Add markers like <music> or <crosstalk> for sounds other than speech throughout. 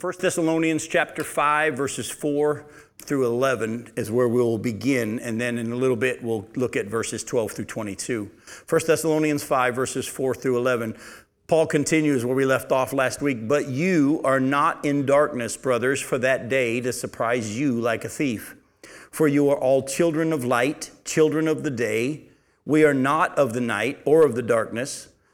1 Thessalonians chapter 5 verses 4 through 11 is where we'll begin and then in a little bit we'll look at verses 12 through 22. 1 Thessalonians 5 verses 4 through 11. Paul continues where we left off last week, but you are not in darkness, brothers, for that day to surprise you like a thief. For you are all children of light, children of the day. We are not of the night or of the darkness.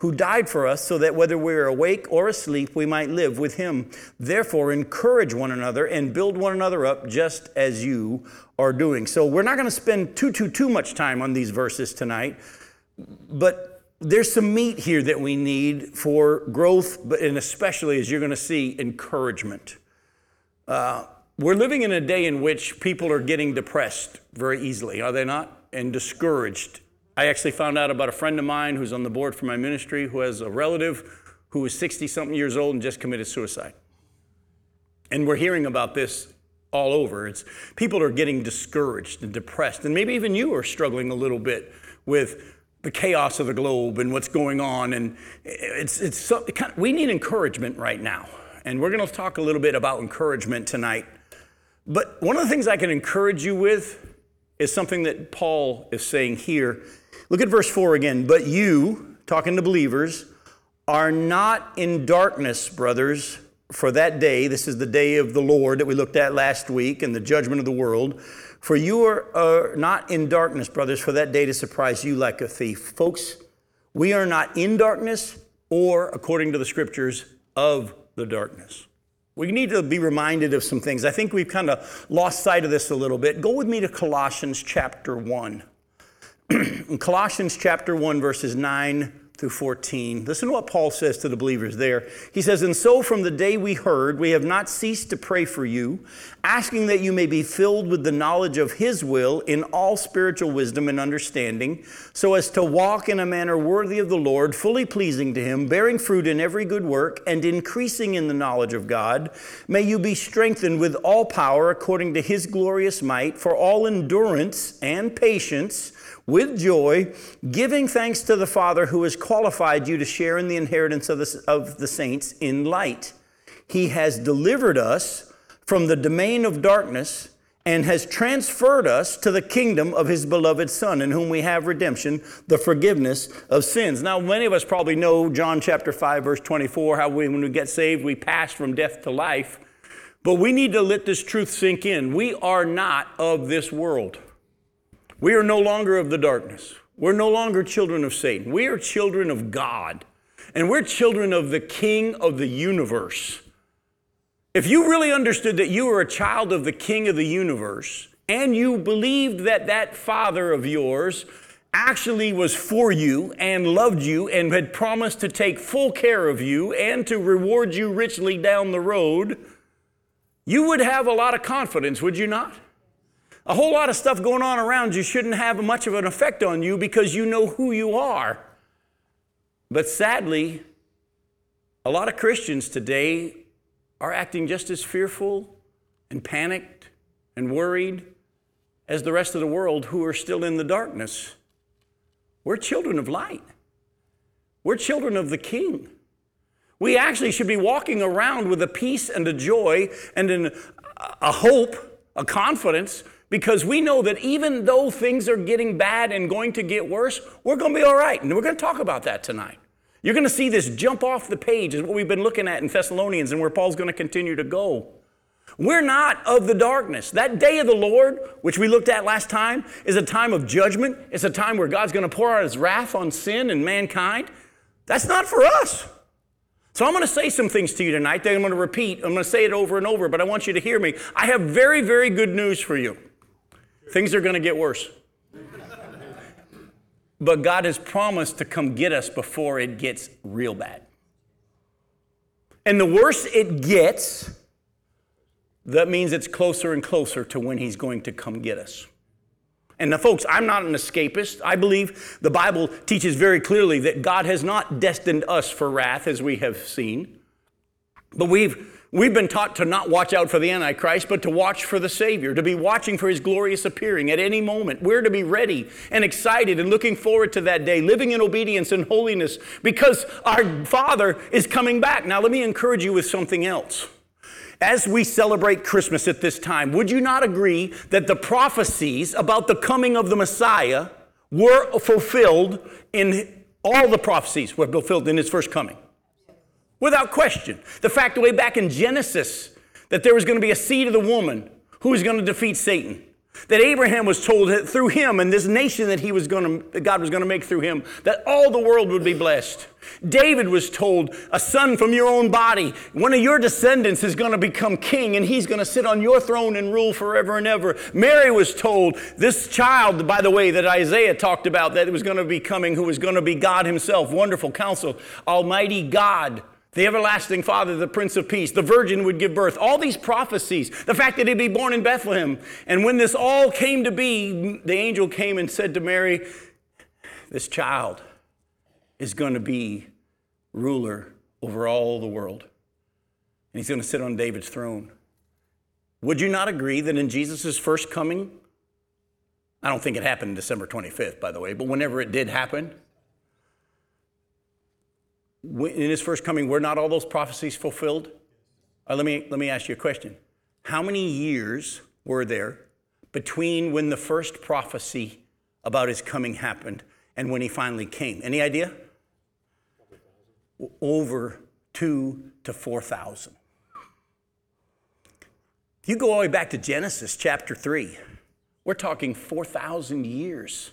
who died for us so that whether we are awake or asleep, we might live with him. Therefore, encourage one another and build one another up just as you are doing. So, we're not going to spend too, too, too much time on these verses tonight, but there's some meat here that we need for growth, but and especially as you're going to see, encouragement. Uh, we're living in a day in which people are getting depressed very easily, are they not? And discouraged I actually found out about a friend of mine who's on the board for my ministry who has a relative who is 60 something years old and just committed suicide. And we're hearing about this all over. It's people are getting discouraged and depressed, and maybe even you are struggling a little bit with the chaos of the globe and what's going on. And it's it's so, it kind of, we need encouragement right now, and we're going to talk a little bit about encouragement tonight. But one of the things I can encourage you with is something that Paul is saying here Look at verse 4 again. But you, talking to believers, are not in darkness, brothers, for that day. This is the day of the Lord that we looked at last week and the judgment of the world. For you are, not in darkness, brothers, for that day to surprise you like a thief. Folks, we are not in darkness or, according to the scriptures, of the darkness. We need to be reminded of some things. I think we've kind of lost sight of this a little bit. Go with me to Colossians chapter 1. <clears throat> in Colossians chapter 1, verses 9 through 14, listen to what Paul says to the believers there. He says, And so from the day we heard, we have not ceased to pray for you, asking that you may be filled with the knowledge of His will in all spiritual wisdom and understanding, so as to walk in a manner worthy of the Lord, fully pleasing to Him, bearing fruit in every good work, and increasing in the knowledge of God. May you be strengthened with all power according to His glorious might, for all endurance and patience with joy, giving thanks to the Father who has qualified you to share in the inheritance of the, of the saints in light. He has delivered us from the domain of darkness and has transferred us to the kingdom of his beloved Son, in whom we have redemption, the forgiveness of sins. Now, many of us probably know John chapter 5, verse 24, how we, when we get saved, we pass from death to life. But we need to let this truth sink in. We are not of this world. We are no longer of the darkness. We're no longer children of Satan. We are children of God. And we're children of the King of the universe. If you really understood that you were a child of the King of the universe, and you believed that that Father of yours actually was for you and loved you and had promised to take full care of you and to reward you richly down the road, you would have a lot of confidence, would you not? A whole lot of stuff going on around you shouldn't have much of an effect on you because you know who you are. But sadly, a lot of Christians today are acting just as fearful and panicked and worried as the rest of the world who are still in the darkness. We're children of light. We're children of the King. We actually should be walking around with a peace and a joy and an, a hope, a confidence because we know that even though things are getting bad and going to get worse, we're going to be all right. And we're going to talk about that tonight. You're going to see this jump off the page, is what we've been looking at in Thessalonians and where Paul's going to continue to go. We're not of the darkness. That day of the Lord, which we looked at last time, is a time of judgment. It's a time where God's going to pour out his wrath on sin and mankind. That's not for us. So I'm going to say some things to you tonight that I'm going to repeat. I'm going to say it over and over, but I want you to hear me. I have very, very good news for you. Things are going to get worse. but God has promised to come get us before it gets real bad. And the worse it gets, that means it's closer and closer to when He's going to come get us. And the folks, I'm not an escapist. I believe the Bible teaches very clearly that God has not destined us for wrath, as we have seen. But we've We've been taught to not watch out for the Antichrist, but to watch for the Savior, to be watching for His glorious appearing at any moment. We're to be ready and excited and looking forward to that day, living in obedience and holiness because our Father is coming back. Now, let me encourage you with something else. As we celebrate Christmas at this time, would you not agree that the prophecies about the coming of the Messiah were fulfilled in all the prophecies were fulfilled in his first coming? Without question. The fact way back in Genesis that there was going to be a seed of the woman who was going to defeat Satan. That Abraham was told that through him and this nation that he was going to, God was going to make through him, that all the world would be blessed. David was told, a son from your own body, one of your descendants is going to become king and he's going to sit on your throne and rule forever and ever. Mary was told, this child, by the way, that Isaiah talked about, that was going to be coming, who was going to be God himself, wonderful counsel, almighty God the everlasting Father, the Prince of Peace, the virgin would give birth, all these prophecies, the fact that he'd be born in Bethlehem. And when this all came to be, the angel came and said to Mary, This child is going to be ruler over all the world, and he's going to sit on David's throne. Would you not agree that in Jesus' first coming, I don't think it happened December 25th, by the way, but whenever it did happen, in his first coming, were not all those prophecies fulfilled? Uh, let, me, let me ask you a question. How many years were there between when the first prophecy about his coming happened and when he finally came? Any idea? Over two to 4,000. If you go all the way back to Genesis chapter 3, we're talking 4,000 years.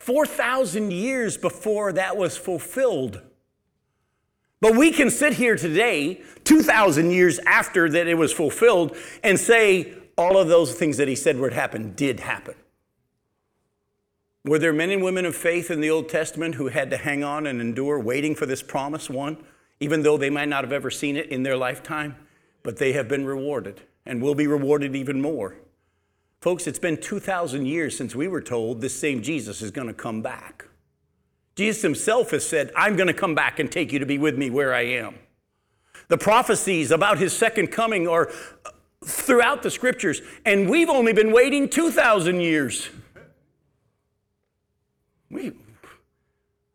4,000 years before that was fulfilled. But we can sit here today, 2,000 years after that it was fulfilled, and say all of those things that he said would happen did happen. Were there men and women of faith in the Old Testament who had to hang on and endure waiting for this promise one, even though they might not have ever seen it in their lifetime? But they have been rewarded and will be rewarded even more. Folks, it's been 2,000 years since we were told this same Jesus is going to come back. Jesus himself has said, I'm going to come back and take you to be with me where I am. The prophecies about his second coming are uh, throughout the scriptures, and we've only been waiting 2,000 years. We,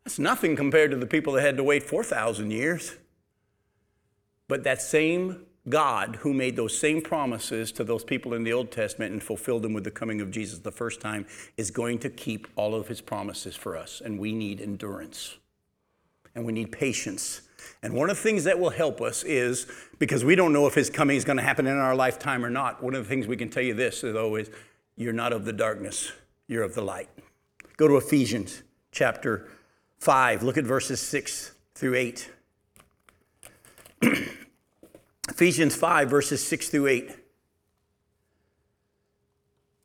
that's nothing compared to the people that had to wait 4,000 years. But that same God who made those same promises to those people in the Old Testament and fulfilled them with the coming of Jesus the first time is going to keep all of his promises for us. And we need endurance and we need patience. And one of the things that will help us is because we don't know if his coming is going to happen in our lifetime or not. One of the things we can tell you this, though, is you're not of the darkness, you're of the light. Go to Ephesians chapter 5, look at verses 6 through 8. <clears throat> Ephesians 5, verses 6 through 8.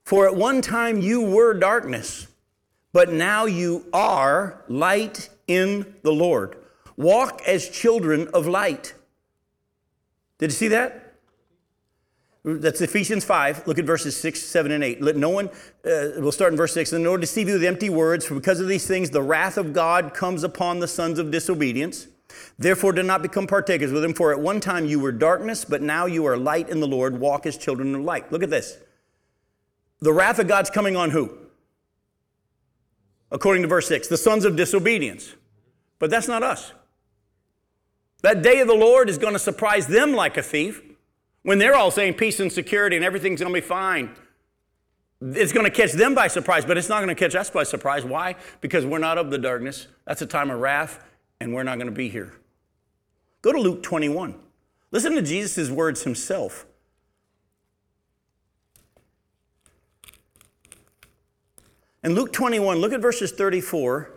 For at one time you were darkness, but now you are light in the Lord. Walk as children of light. Did you see that? That's Ephesians 5. Look at verses 6, 7, and 8. Let no one, uh, we'll start in verse 6. And no one deceive you with empty words, for because of these things the wrath of God comes upon the sons of disobedience. Therefore, do not become partakers with him, for at one time you were darkness, but now you are light in the Lord. Walk as children of light. Look at this. The wrath of God's coming on who? According to verse 6, the sons of disobedience. But that's not us. That day of the Lord is going to surprise them like a thief when they're all saying peace and security and everything's going to be fine. It's going to catch them by surprise, but it's not going to catch us by surprise. Why? Because we're not of the darkness. That's a time of wrath and we're not going to be here. Go to Luke 21. Listen to Jesus' words himself. In Luke 21, look at verses 34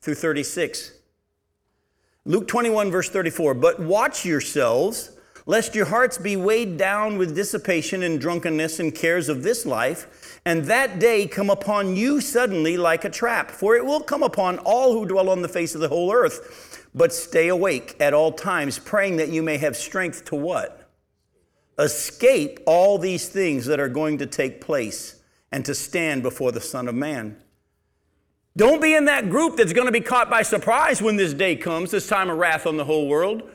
through 36. Luke 21, verse 34. But watch yourselves, lest your hearts be weighed down with dissipation and drunkenness and cares of this life, and that day come upon you suddenly like a trap. For it will come upon all who dwell on the face of the whole earth. But stay awake at all times, praying that you may have strength to what? Escape all these things that are going to take place and to stand before the Son of Man. Don't be in that group that's going to be caught by surprise when this day comes, this time of wrath on the whole world.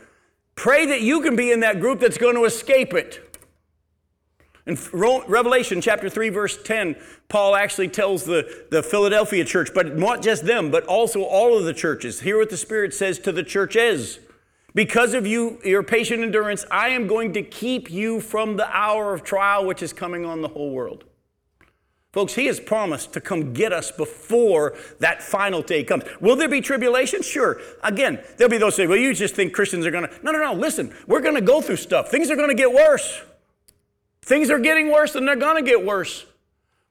Pray that you can be in that group that's going to escape it. In Revelation chapter 3, verse 10, Paul actually tells the, the Philadelphia church, but not just them, but also all of the churches. Hear what the Spirit says to the churches. Because of you, your patient endurance, I am going to keep you from the hour of trial which is coming on the whole world. Folks, he has promised to come get us before that final day comes. Will there be tribulation? Sure. Again, there'll be those who say, well, you just think Christians are going to. No, no, no. Listen, we're going to go through stuff. Things are going to get worse. Things are getting worse and they're going to get worse.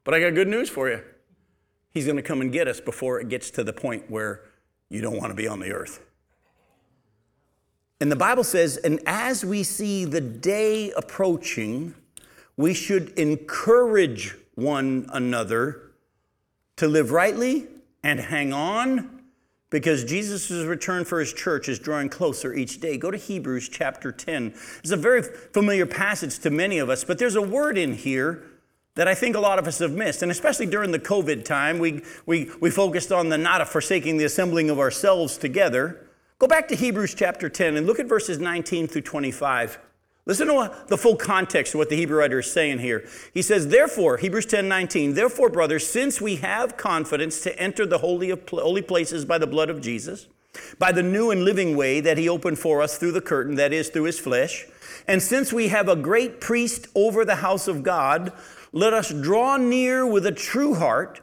But I got good news for you. He's going to come and get us before it gets to the point where you don't want to be on the earth. And the Bible says, and as we see the day approaching, we should encourage one another to live rightly and hang on because Jesus' return for his church is drawing closer each day. Go to Hebrews chapter 10. It's a very familiar passage to many of us, but there's a word in here that I think a lot of us have missed. And especially during the COVID time, we, we, we focused on the not forsaking the assembling of ourselves together. Go back to Hebrews chapter 10 and look at verses 19 through 25. Listen to the full context of what the Hebrew writer is saying here. He says, Therefore, Hebrews 10 19, therefore, brothers, since we have confidence to enter the holy, of, holy places by the blood of Jesus, by the new and living way that he opened for us through the curtain, that is, through his flesh, and since we have a great priest over the house of God, let us draw near with a true heart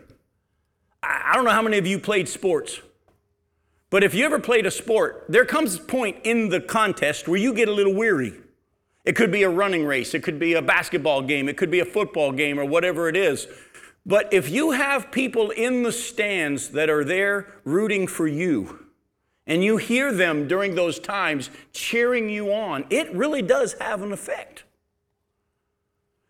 I don't know how many of you played sports, but if you ever played a sport, there comes a point in the contest where you get a little weary. It could be a running race, it could be a basketball game, it could be a football game, or whatever it is. But if you have people in the stands that are there rooting for you, and you hear them during those times cheering you on, it really does have an effect.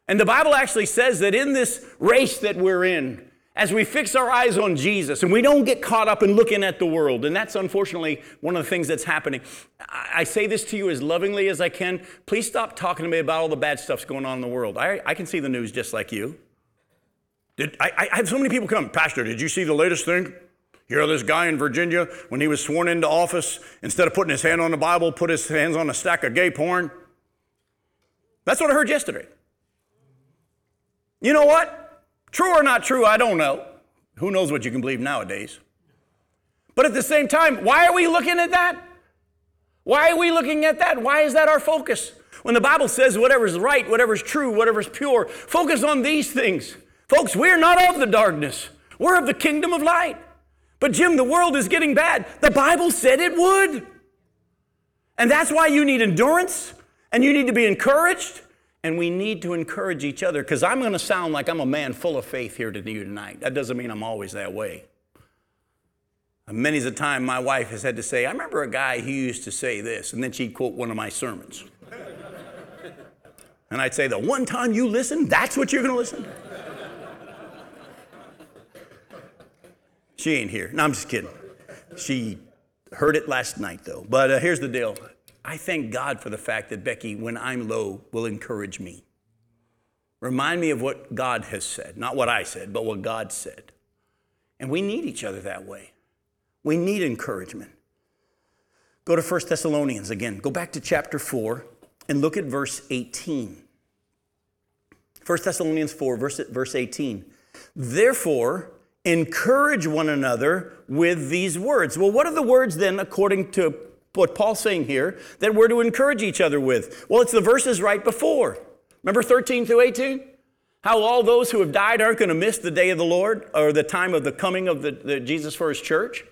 And the Bible actually says that in this race that we're in, as we fix our eyes on Jesus and we don't get caught up in looking at the world, and that's unfortunately one of the things that's happening. I say this to you as lovingly as I can. Please stop talking to me about all the bad stuff's going on in the world. I, I can see the news just like you. Did, I, I have so many people come, Pastor, did you see the latest thing? Know, this guy in Virginia, when he was sworn into office, instead of putting his hand on the Bible, put his hands on a stack of gay porn. That's what I heard yesterday. You know what? True or not true, I don't know. Who knows what you can believe nowadays? But at the same time, why are we looking at that? Why are we looking at that? Why is that our focus? When the Bible says whatever's right, whatever's true, whatever's pure, focus on these things. Folks, we're not of the darkness, we're of the kingdom of light. But Jim, the world is getting bad. The Bible said it would. And that's why you need endurance and you need to be encouraged and we need to encourage each other because I'm going to sound like I'm a man full of faith here to you tonight. That doesn't mean I'm always that way. Many's a time my wife has had to say, I remember a guy who used to say this, and then she'd quote one of my sermons. and I'd say, The one time you listen, that's what you're going to listen she ain't here. No, I'm just kidding. She heard it last night, though. But uh, here's the deal I thank God for the fact that Becky, when I'm low, will encourage me. Remind me of what God has said, not what I said, but what God said. And we need each other that way. We need encouragement. Go to 1 Thessalonians again. Go back to chapter 4 and look at verse 18. 1 Thessalonians 4, verse, verse 18. Therefore, encourage one another with these words. Well, what are the words then, according to what Paul's saying here that we're to encourage each other with? Well, it's the verses right before. Remember 13 through 18? How all those who have died aren't going to miss the day of the Lord or the time of the coming of the, the Jesus for his church.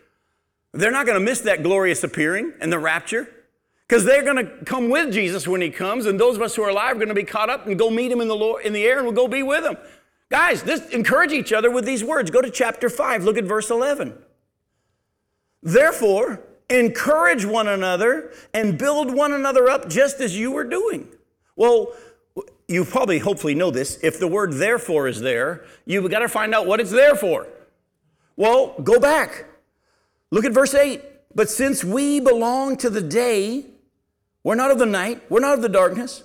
They're not going to miss that glorious appearing and the rapture because they're going to come with Jesus when he comes, and those of us who are alive are going to be caught up and go meet him in the, Lord, in the air and we'll go be with him. Guys, this, encourage each other with these words. Go to chapter 5, look at verse 11. Therefore, encourage one another and build one another up just as you were doing. Well, you probably hopefully know this. If the word therefore is there, you've got to find out what it's there for. Well, go back. Look at verse 8. But since we belong to the day, we're not of the night, we're not of the darkness.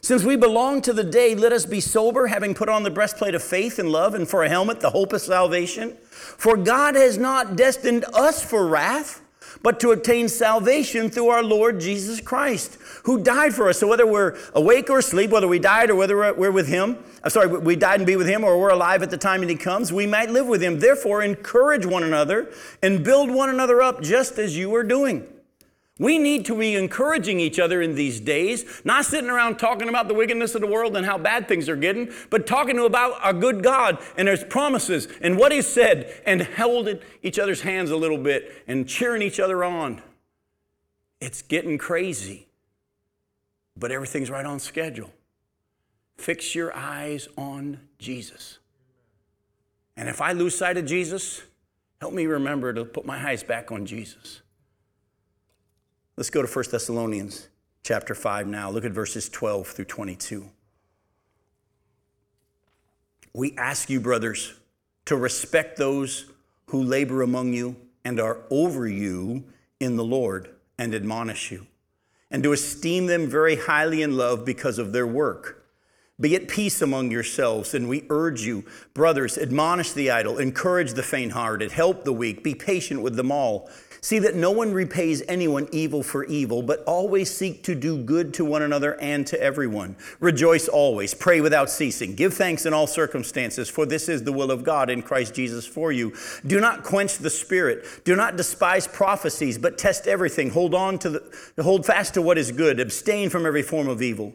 Since we belong to the day, let us be sober, having put on the breastplate of faith and love, and for a helmet, the hope of salvation. For God has not destined us for wrath, but to obtain salvation through our Lord Jesus Christ, who died for us. So whether we're awake or asleep, whether we died or whether we're with Him, I'm sorry, we died and be with Him, or we're alive at the time and He comes, we might live with Him. Therefore, encourage one another and build one another up, just as you are doing. We need to be encouraging each other in these days, not sitting around talking about the wickedness of the world and how bad things are getting, but talking about our good God and His promises and what He said and holding each other's hands a little bit and cheering each other on. It's getting crazy, but everything's right on schedule. Fix your eyes on Jesus. And if I lose sight of Jesus, help me remember to put my eyes back on Jesus. Let's go to 1 Thessalonians chapter 5 now. Look at verses 12 through 22. We ask you, brothers, to respect those who labor among you and are over you in the Lord and admonish you, and to esteem them very highly in love because of their work. Be at peace among yourselves, and we urge you, brothers, admonish the idle, encourage the faint hearted, help the weak, be patient with them all. See that no one repays anyone evil for evil, but always seek to do good to one another and to everyone. Rejoice always, pray without ceasing, give thanks in all circumstances, for this is the will of God in Christ Jesus for you. Do not quench the spirit, do not despise prophecies, but test everything. Hold on to the hold fast to what is good, abstain from every form of evil.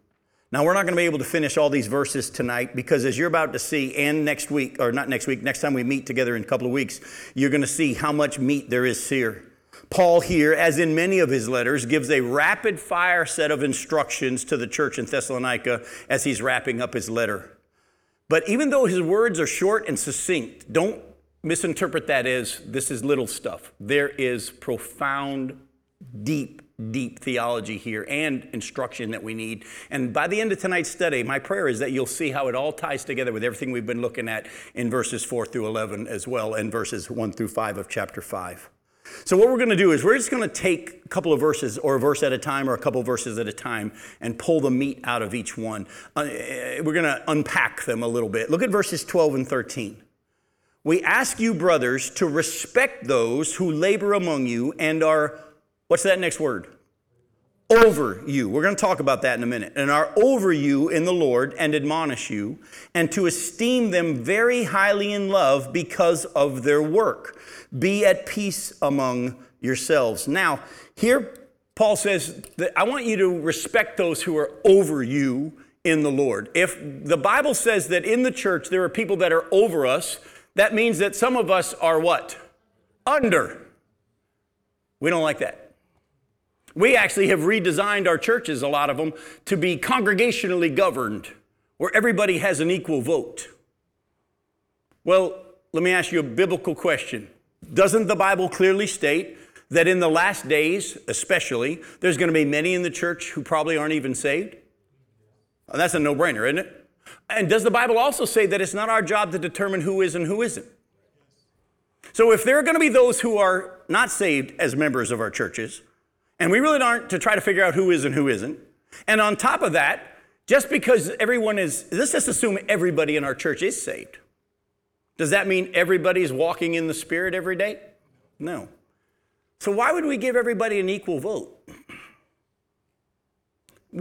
Now, we're not going to be able to finish all these verses tonight because, as you're about to see, and next week, or not next week, next time we meet together in a couple of weeks, you're going to see how much meat there is here. Paul, here, as in many of his letters, gives a rapid fire set of instructions to the church in Thessalonica as he's wrapping up his letter. But even though his words are short and succinct, don't misinterpret that as this is little stuff. There is profound, deep deep theology here and instruction that we need. And by the end of tonight's study, my prayer is that you'll see how it all ties together with everything we've been looking at in verses 4 through 11 as well, and verses 1 through 5 of chapter 5. So, what we're going to do is we're just going to take a couple of verses, or a verse at a time, or a couple of verses at a time, and pull the meat out of each one. Uh, we're going to unpack them a little bit. Look at verses 12 and 13. We ask you, brothers, to respect those who labor among you and are What's that next word? Over you. We're going to talk about that in a minute. And are over you in the Lord and admonish you, and to esteem them very highly in love because of their work. Be at peace among yourselves. Now, here Paul says that I want you to respect those who are over you in the Lord. If the Bible says that in the church there are people that are over us, that means that some of us are what? Under. We don't like that. We actually have redesigned our churches, a lot of them, to be congregationally governed, where everybody has an equal vote. Well, let me ask you a biblical question. Doesn't the Bible clearly state that in the last days, especially, there's going to be many in the church who probably aren't even saved? Well, that's a no brainer, isn't it? And does the Bible also say that it's not our job to determine who is and who isn't? So if there are going to be those who are not saved as members of our churches, and we really aren't to try to figure out who is and who isn't. And on top of that, just because everyone is, let's just assume everybody in our church is saved. Does that mean everybody's walking in the Spirit every day? No. So why would we give everybody an equal vote?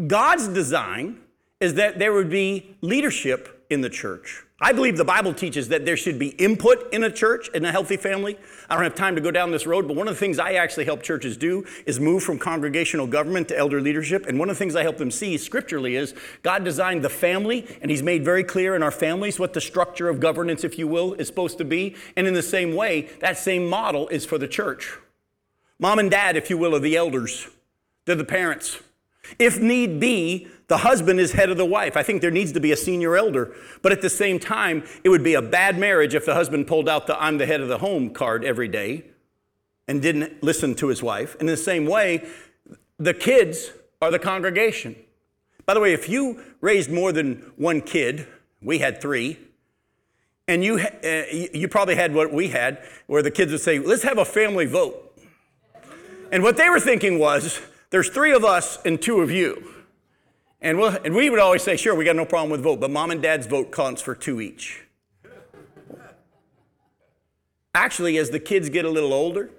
God's design is that there would be leadership in the church I believe the Bible teaches that there should be input in a church, in a healthy family. I don't have time to go down this road, but one of the things I actually help churches do is move from congregational government to elder leadership. And one of the things I help them see scripturally is God designed the family, and He's made very clear in our families what the structure of governance, if you will, is supposed to be. And in the same way, that same model is for the church. Mom and dad, if you will, are the elders, they're the parents. If need be, the husband is head of the wife. I think there needs to be a senior elder. But at the same time, it would be a bad marriage if the husband pulled out the I'm the head of the home card every day and didn't listen to his wife. And in the same way, the kids are the congregation. By the way, if you raised more than one kid, we had three, and you, uh, you probably had what we had, where the kids would say, let's have a family vote. And what they were thinking was, there's three of us and two of you. And, we'll, and we would always say, sure, we got no problem with vote, but mom and dad's vote counts for two each. Actually, as the kids get a little older,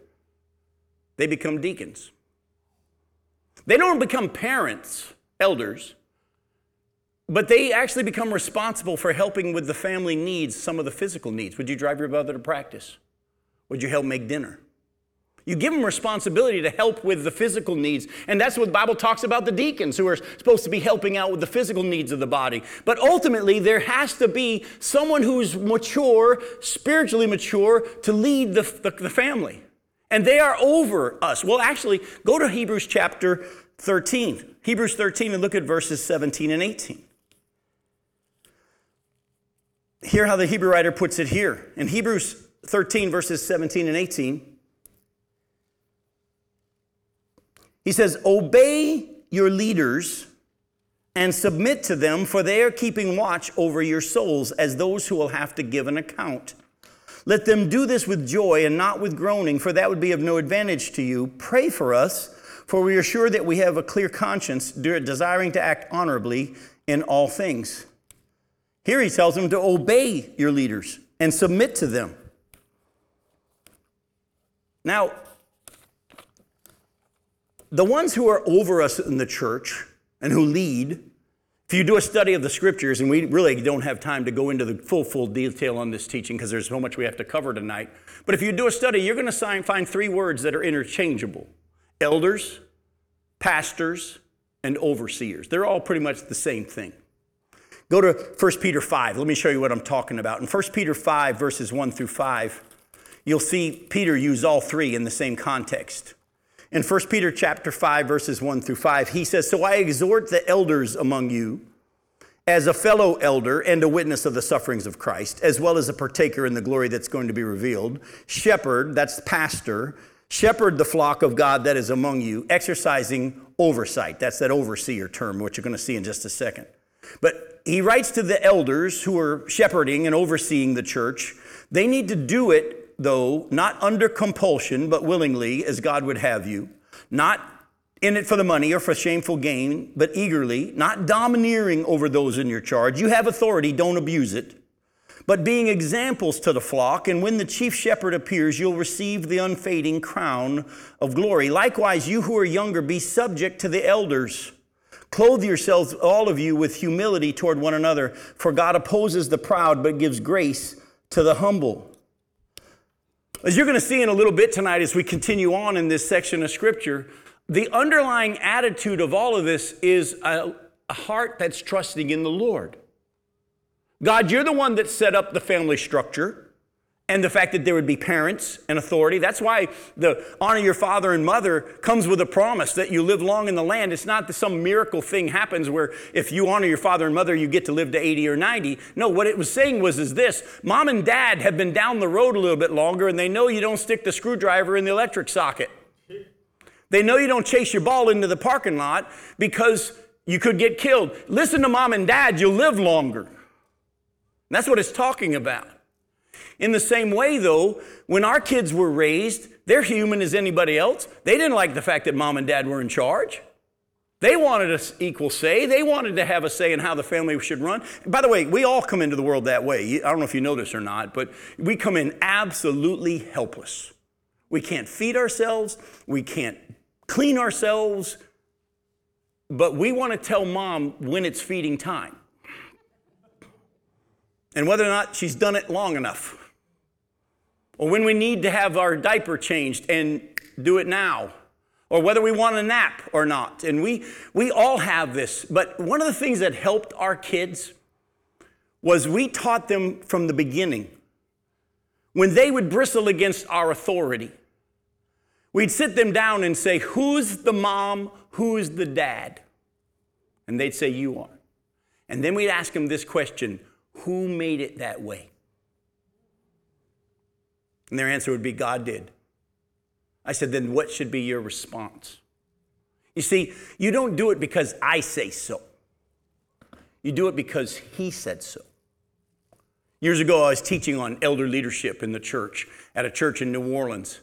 they become deacons. They don't become parents, elders, but they actually become responsible for helping with the family needs, some of the physical needs. Would you drive your brother to practice? Would you help make dinner? You give them responsibility to help with the physical needs. And that's what the Bible talks about the deacons who are supposed to be helping out with the physical needs of the body. But ultimately, there has to be someone who's mature, spiritually mature, to lead the, the, the family. And they are over us. Well, actually, go to Hebrews chapter 13. Hebrews 13 and look at verses 17 and 18. Hear how the Hebrew writer puts it here. In Hebrews 13, verses 17 and 18. He says, Obey your leaders and submit to them, for they are keeping watch over your souls as those who will have to give an account. Let them do this with joy and not with groaning, for that would be of no advantage to you. Pray for us, for we are sure that we have a clear conscience, desiring to act honorably in all things. Here he tells them to obey your leaders and submit to them. Now, the ones who are over us in the church and who lead, if you do a study of the scriptures, and we really don't have time to go into the full, full detail on this teaching because there's so much we have to cover tonight. But if you do a study, you're going to find three words that are interchangeable elders, pastors, and overseers. They're all pretty much the same thing. Go to 1 Peter 5. Let me show you what I'm talking about. In 1 Peter 5, verses 1 through 5, you'll see Peter use all three in the same context. In 1 Peter chapter 5 verses 1 through 5, he says, "So I exhort the elders among you as a fellow elder and a witness of the sufferings of Christ, as well as a partaker in the glory that's going to be revealed, shepherd, that's pastor, shepherd the flock of God that is among you, exercising oversight. That's that overseer term, which you're going to see in just a second. But he writes to the elders who are shepherding and overseeing the church. They need to do it though, not under compulsion, but willingly, as God would have you, not in it for the money or for shameful gain, but eagerly, not domineering over those in your charge. You have authority, don't abuse it, but being examples to the flock. And when the chief shepherd appears, you'll receive the unfading crown of glory. Likewise, you who are younger, be subject to the elders. Clothe yourselves, all of you, with humility toward one another, for God opposes the proud, but gives grace to the humble. As you're going to see in a little bit tonight as we continue on in this section of scripture, the underlying attitude of all of this is a, a heart that's trusting in the Lord. God, you're the one that set up the family structure and the fact that there would be parents and authority. That's why the honor your father and mother comes with a promise that you live long in the land. It's not that some miracle thing happens where if you honor your father and mother, you get to live to 80 or 90. No, what it was saying was is this mom and dad have been down the road a little bit longer and they know you don't stick the screwdriver in the electric socket. They know you don't chase your ball into the parking lot because you could get killed. Listen to mom and dad, you'll live longer. That's what it's talking about. In the same way, though, when our kids were raised, they're human as anybody else. They didn't like the fact that mom and dad were in charge. They wanted an equal say. They wanted to have a say in how the family should run. By the way, we all come into the world that way. I don't know if you know this or not, but we come in absolutely helpless. We can't feed ourselves. We can't clean ourselves. But we want to tell mom when it's feeding time. and whether or not she's done it long enough. Or when we need to have our diaper changed and do it now. Or whether we want a nap or not. And we, we all have this. But one of the things that helped our kids was we taught them from the beginning. When they would bristle against our authority, we'd sit them down and say, Who's the mom? Who's the dad? And they'd say, You are. And then we'd ask them this question Who made it that way? And their answer would be, God did. I said, Then what should be your response? You see, you don't do it because I say so, you do it because He said so. Years ago, I was teaching on elder leadership in the church at a church in New Orleans.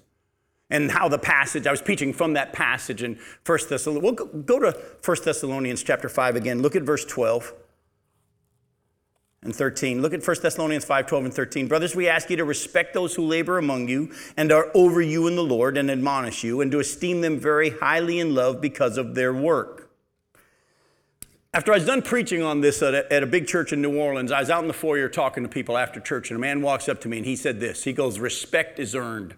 And how the passage, I was teaching from that passage in 1 Thessalonians. We'll go, to 1 Thessalonians chapter 5 again. Look at verse 12 and 13. Look at 1 Thessalonians 5 12 and 13. Brothers, we ask you to respect those who labor among you and are over you in the Lord and admonish you, and to esteem them very highly in love because of their work. After I was done preaching on this at a, at a, big church in New Orleans, I was out in the foyer talking to people after church, and a man walks up to me and he said this. He goes, Respect is earned.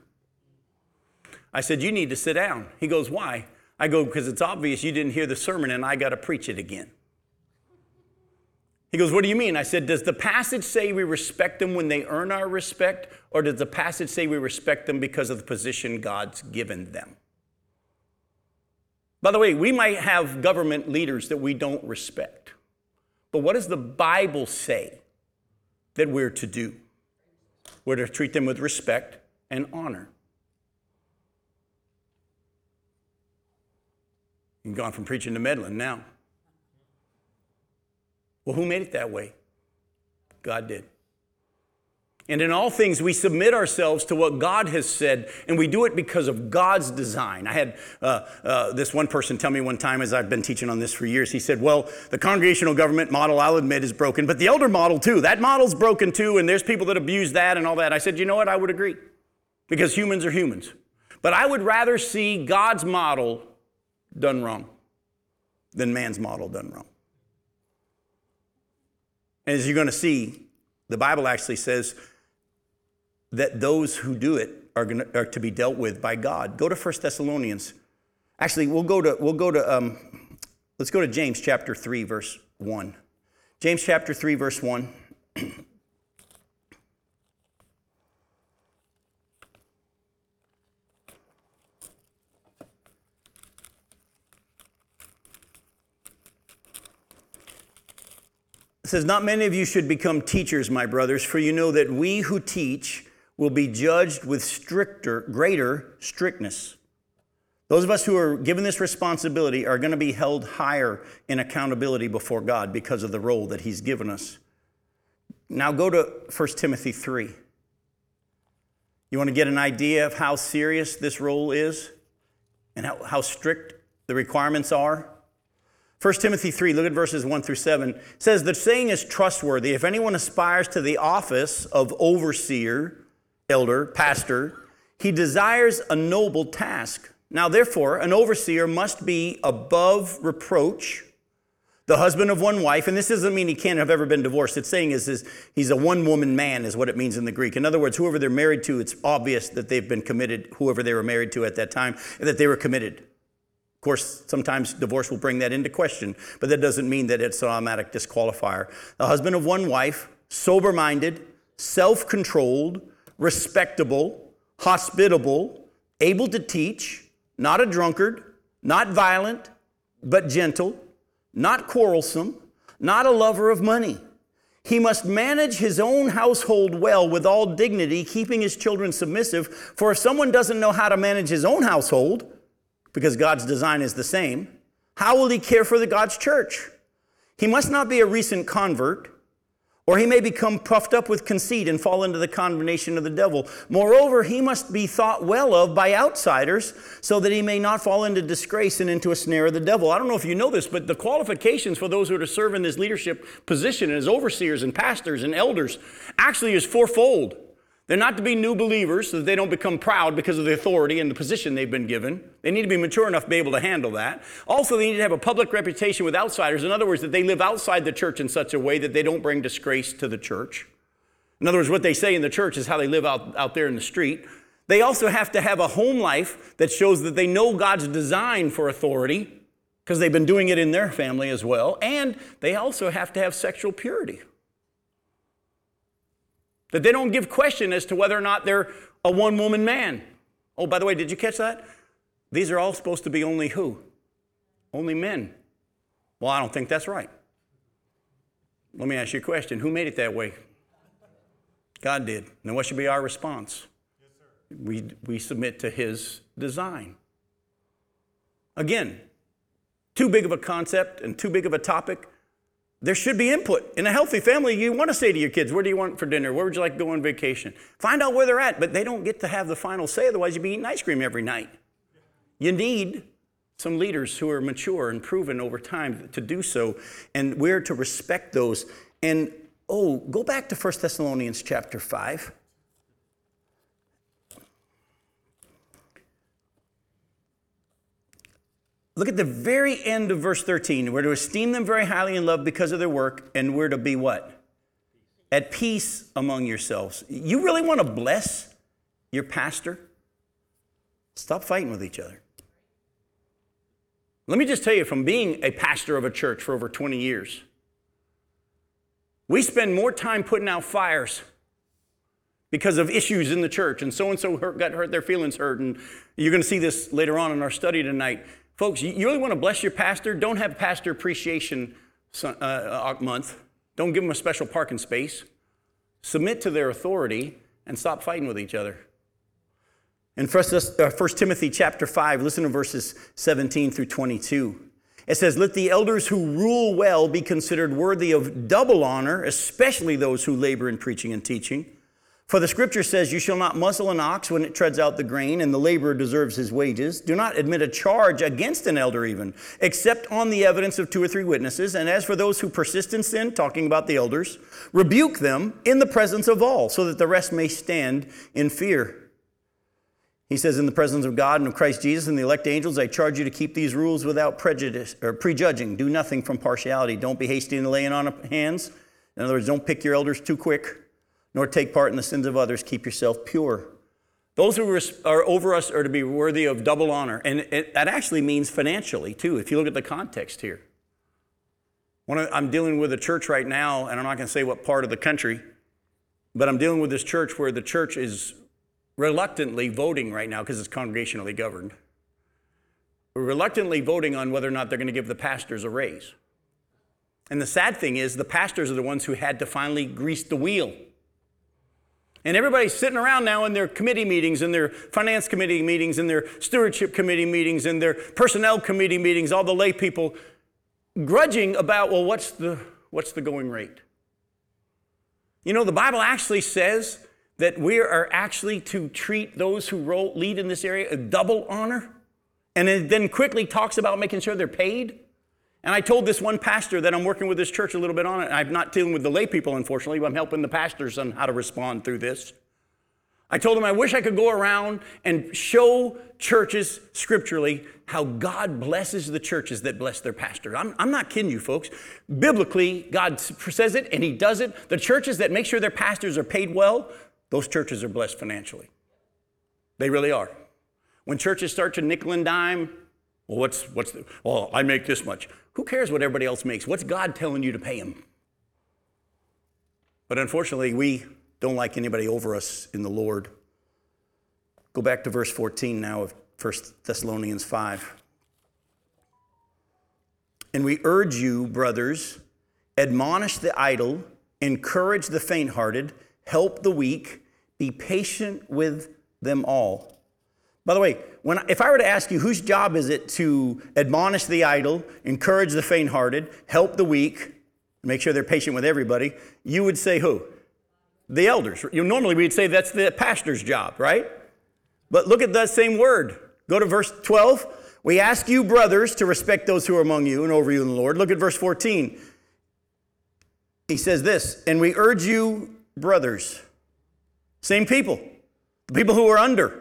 I said, You need to sit down. He goes, Why? I go, Because it's obvious you didn't hear the sermon and I got to preach it again. He goes, What do you mean? I said, Does the passage say we respect them when they earn our respect, or does the passage say we respect them because of the position God's given them? By the way, we might have government leaders that we don't respect. But what does the Bible say that we're to do? We're to treat them with respect and honor. You've gone from preaching to meddling now. Well, who made it that way? God did. And in all things, we submit ourselves to what God has said, and we do it because of God's design. I had uh, uh, this one person tell me one time, as I've been teaching on this for years, he said, Well, the congregational government model, I'll admit, is broken, but the elder model, too. That model's broken, too, and there's people that abuse that and all that. I said, You know what? I would agree, because humans are humans. But I would rather see God's model done wrong than man's model done wrong. And as you're going to see, the Bible actually says, that those who do it are, gonna, are to be dealt with by God. Go to 1 Thessalonians. Actually, we'll go to, we'll go to um, let's go to James chapter 3, verse 1. James chapter 3, verse 1. <clears throat> says, Not many of you should become teachers, my brothers, for you know that we who teach will be judged with stricter, greater strictness. Those of us who are given this responsibility are going to be held higher in accountability before God because of the role that He's given us. Now go to 1 Timothy 3. You want to get an idea of how serious this role is and how, how strict the requirements are? 1 Timothy 3, look at verses 1 through 7. says, The saying is trustworthy. If anyone aspires to the office of overseer, elder, pastor, he desires a noble task. Now, therefore, an overseer must be above reproach, the husband of one wife. And this doesn't mean he can't have ever been divorced. It's saying is, is he's a one woman man, is what it means in the Greek. In other words, whoever they're married to, it's obvious that they've been committed, whoever they were married to at that time, that they were committed. Of course, sometimes divorce will bring that into question, but that doesn't mean that it's an automatic disqualifier. The husband of one wife, sober minded, self controlled, respectable, hospitable, able to teach, not a drunkard, not violent, but gentle, not quarrelsome, not a lover of money. He must manage his own household well with all dignity, keeping his children submissive. For if someone doesn't know how to manage his own household, because God's design is the same, how will he care for the God's church? He must not be a recent convert or he may become puffed up with conceit and fall into the condemnation of the devil. Moreover, he must be thought well of by outsiders so that he may not fall into disgrace and into a snare of the devil. I don't know if you know this, but the qualifications for those who are to serve in this leadership position as overseers and pastors and elders actually is fourfold. They're not to be new believers so that they don't become proud because of the authority and the position they've been given. They need to be mature enough to be able to handle that. Also, they need to have a public reputation with outsiders. In other words, that they live outside the church in such a way that they don't bring disgrace to the church. In other words, what they say in the church is how they live out, out there in the street. They also have to have a home life that shows that they know God's design for authority because they've been doing it in their family as well. And they also have to have sexual purity. That they don't give question as to whether or not they're a one woman man. Oh, by the way, did you catch that? These are all supposed to be only who? Only men. Well, I don't think that's right. Let me ask you a question Who made it that way? God did. Now, what should be our response? We, we submit to His design. Again, too big of a concept and too big of a topic. There should be input. In a healthy family, you want to say to your kids, Where do you want for dinner? Where would you like to go on vacation? Find out where they're at, but they don't get to have the final say, otherwise, you'd be eating ice cream every night. You need some leaders who are mature and proven over time to do so, and we're to respect those. And oh, go back to 1 Thessalonians chapter 5. Look at the very end of verse 13. We're to esteem them very highly in love because of their work, and we're to be what? At peace among yourselves. You really want to bless your pastor? Stop fighting with each other. Let me just tell you from being a pastor of a church for over 20 years, we spend more time putting out fires because of issues in the church, and so and so got hurt, their feelings hurt, and you're going to see this later on in our study tonight. Folks, you really want to bless your pastor? Don't have pastor appreciation uh, uh, month. Don't give them a special parking space. Submit to their authority and stop fighting with each other. In 1 uh, Timothy chapter 5, listen to verses 17 through 22. It says, Let the elders who rule well be considered worthy of double honor, especially those who labor in preaching and teaching. For the scripture says, You shall not muzzle an ox when it treads out the grain, and the laborer deserves his wages. Do not admit a charge against an elder, even, except on the evidence of two or three witnesses. And as for those who persist in sin, talking about the elders, rebuke them in the presence of all, so that the rest may stand in fear. He says, In the presence of God and of Christ Jesus and the elect angels, I charge you to keep these rules without prejudice or prejudging. Do nothing from partiality. Don't be hasty in laying on of hands. In other words, don't pick your elders too quick nor take part in the sins of others. Keep yourself pure. Those who are over us are to be worthy of double honor. And it, that actually means financially, too, if you look at the context here. I'm dealing with a church right now, and I'm not going to say what part of the country, but I'm dealing with this church where the church is reluctantly voting right now because it's congregationally governed. Reluctantly voting on whether or not they're going to give the pastors a raise. And the sad thing is, the pastors are the ones who had to finally grease the wheel and everybody's sitting around now in their committee meetings, in their finance committee meetings, in their stewardship committee meetings, in their personnel committee meetings, all the lay people grudging about, well, what's the, what's the going rate? You know, the Bible actually says that we are actually to treat those who lead in this area a double honor. And it then quickly talks about making sure they're paid. And I told this one pastor that I'm working with this church a little bit on it. I'm not dealing with the lay people, unfortunately, but I'm helping the pastors on how to respond through this. I told him I wish I could go around and show churches scripturally how God blesses the churches that bless their pastor. I'm, I'm not kidding you, folks. Biblically, God says it and He does it. The churches that make sure their pastors are paid well, those churches are blessed financially. They really are. When churches start to nickel and dime, well, what's, what's the, well, I make this much. Who cares what everybody else makes? What's God telling you to pay him? But unfortunately, we don't like anybody over us in the Lord. Go back to verse 14 now of 1 Thessalonians 5. And we urge you, brothers, admonish the idle, encourage the faint hearted, help the weak, be patient with them all. By the way, when, if I were to ask you whose job is it to admonish the idle, encourage the faint hearted, help the weak, make sure they're patient with everybody, you would say who? The elders. You normally we'd say that's the pastor's job, right? But look at that same word. Go to verse 12. We ask you, brothers, to respect those who are among you and over you in the Lord. Look at verse 14. He says this, and we urge you, brothers, same people, the people who are under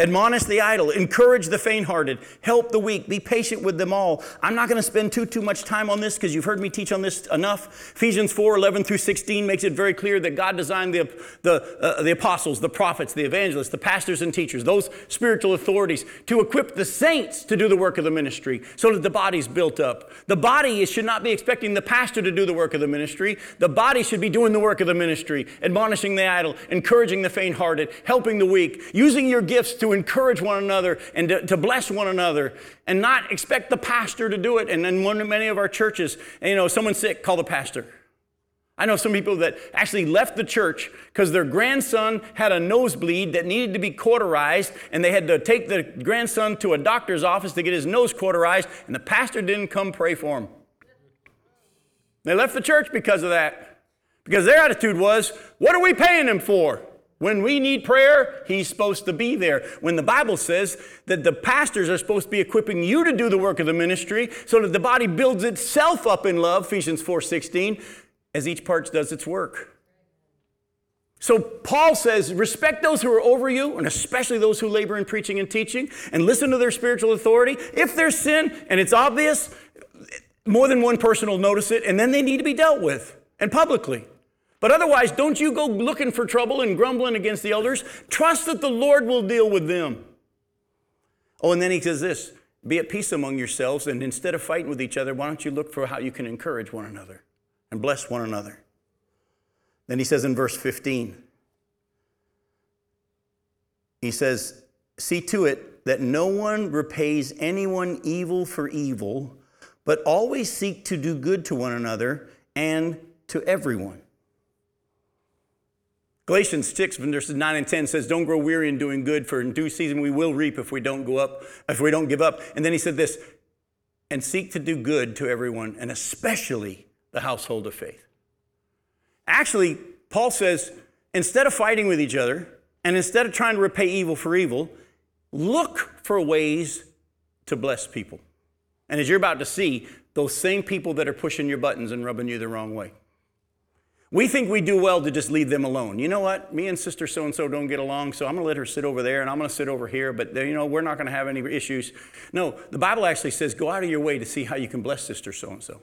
Admonish the idle, encourage the faint-hearted, help the weak, be patient with them all. I'm not going to spend too too much time on this because you've heard me teach on this enough. Ephesians 4, 11 through 16 makes it very clear that God designed the, the, uh, the apostles, the prophets, the evangelists, the pastors and teachers, those spiritual authorities, to equip the saints to do the work of the ministry so that the body's built up. The body should not be expecting the pastor to do the work of the ministry. The body should be doing the work of the ministry, admonishing the idle, encouraging the faint-hearted, helping the weak, using your gifts to encourage one another and to, to, bless one another and not expect the pastor to do it. And then one, many of our churches, you know, someone's sick, call the pastor. I know some people that actually left the church because their grandson had a nosebleed that needed to be cauterized, and they had to take the grandson to a doctor's office to get his nose cauterized, and the pastor didn't come pray for him. They left the church because of that. Because their attitude was, what are we paying him for? When we need prayer, he's supposed to be there. When the Bible says that the pastors are supposed to be equipping you to do the work of the ministry so that the body builds itself up in love, Ephesians 4:16, as each part does its work. So Paul says, respect those who are over you, and especially those who labor in preaching and teaching, and listen to their spiritual authority. If there's sin and it's obvious, more than one person will notice it, and then they need to be dealt with and publicly. But otherwise, don't you go looking for trouble and grumbling against the elders. Trust that the Lord will deal with them. Oh, and then he says this be at peace among yourselves, and instead of fighting with each other, why don't you look for how you can encourage one another and bless one another? Then he says in verse 15, he says, See to it that no one repays anyone evil for evil, but always seek to do good to one another and to everyone. Galatians 6, verses 9 and 10 says, Don't grow weary in doing good, for in due season we will reap if we don't go up, if we don't give up. And then he said this, and seek to do good to everyone, and especially the household of faith. Actually, Paul says, instead of fighting with each other, and instead of trying to repay evil for evil, look for ways to bless people. And as you're about to see, those same people that are pushing your buttons and rubbing you the wrong way. We think we do well to just leave them alone. You know what? Me and sister so and so don't get along, so I'm going to let her sit over there and I'm going to sit over here, but you know, we're not going to have any issues. No, the Bible actually says go out of your way to see how you can bless sister so and so.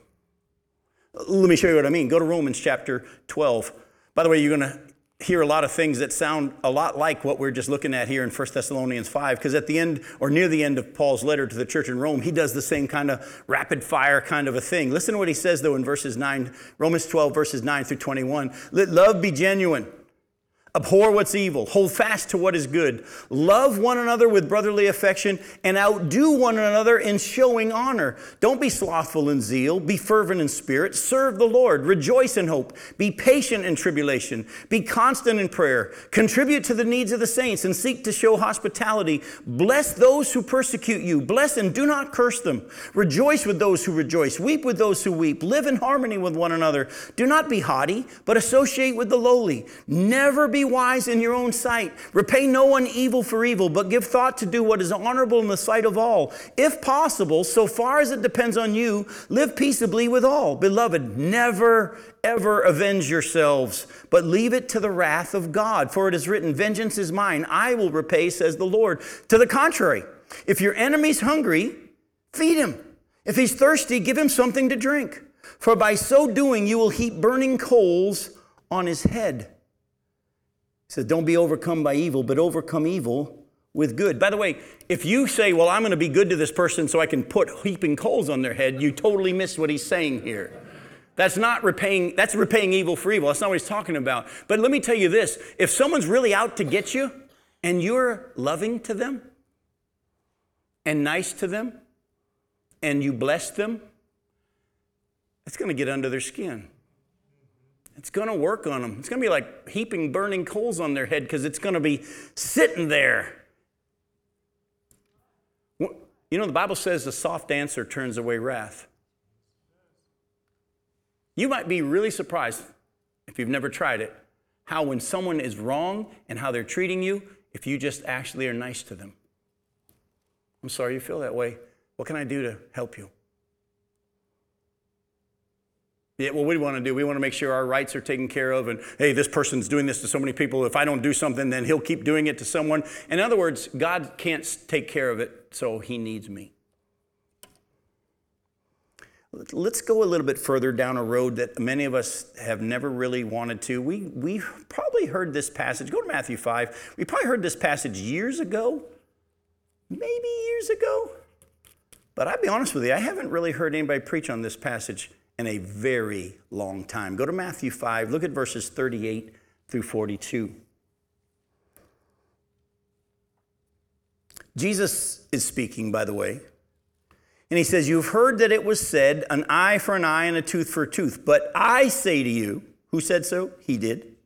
Let me show you what I mean. Go to Romans chapter 12. By the way, you're going to hear a lot of things that sound a lot like what we're just looking at here in 1 Thessalonians 5, because at the end or near the end of Paul's letter to the church in Rome, he does the same kind of rapid fire kind of a thing. Listen to what he says, though, in verses 9, Romans 12, verses 9 through 21. Let love be genuine. Abhor what's evil. Hold fast to what is good. Love one another with brotherly affection and outdo one another in showing honor. Don't be slothful in zeal. Be fervent in spirit. Serve the Lord. Rejoice in hope. Be patient in tribulation. Be constant in prayer. Contribute to the needs of the saints and seek to show hospitality. Bless those who persecute you. Bless and do not curse them. Rejoice with those who rejoice. Weep with those who weep. Live in harmony with one another. Do not be haughty, but associate with the lowly. Never be wise in your own sight. Repay no one evil for evil, but give thought to do what is honorable in the sight of all. If possible, so far as it depends on you, live peaceably with all. Beloved, never ever avenge yourselves, but leave it to the wrath of God. For it is written, Vengeance is mine, I will repay, says the Lord. To the contrary, if your enemy's hungry, feed him. If he's thirsty, give him something to drink. For by so doing, you will heap burning coals on his head. Says, Don't be overcome by evil, but overcome evil with good. By the way, if you say, Well, I'm going to be good to this person so I can put heaping coals on their head, you totally miss what he's saying here. That's not repaying, that's repaying evil for evil. That's not what he's talking about. But let me tell you this if someone's really out to get you and you're loving to them and nice to them and you bless them, it's going to get under their skin. It's going to work on them. It's going to be like heaping burning coals on their head because it's going to be sitting there. You know, the Bible says a soft answer turns away wrath. You might be really surprised if you've never tried it, how when someone is wrong and how they're treating you, if you just actually are nice to them. I'm sorry you feel that way. What can I do to help you? Yeah, what we want to do? We want to make sure our rights are taken care of, and hey, this person's doing this to so many people. If I don't do something, then he'll keep doing it to someone. In other words, God can't take care of it, so he needs me. Let's go a little bit further down a road that many of us have never really wanted to. We, we probably heard this passage. Go to Matthew 5. We probably heard this passage years ago, maybe years ago. But I'll be honest with you, I haven't really heard anybody preach on this passage in a very long time. Go to Matthew 5, look at verses 38 through 42. Jesus is speaking, by the way. And he says, You've heard that it was said, an eye for an eye and a tooth for a tooth. But I say to you, who said so? He did.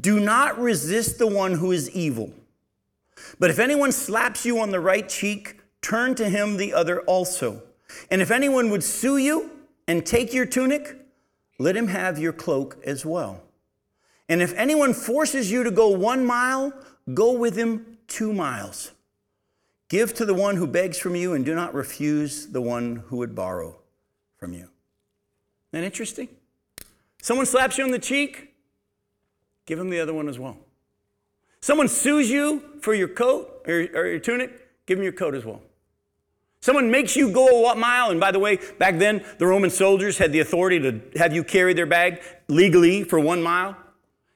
Do not resist the one who is evil. But if anyone slaps you on the right cheek, turn to him the other also. And if anyone would sue you and take your tunic, let him have your cloak as well. And if anyone forces you to go one mile, go with him two miles. Give to the one who begs from you, and do not refuse the one who would borrow from you. Isn't that interesting? Someone slaps you on the cheek, give him the other one as well. Someone sues you for your coat or, or your tunic, give him your coat as well. Someone makes you go a mile, and by the way, back then the Roman soldiers had the authority to have you carry their bag legally for one mile.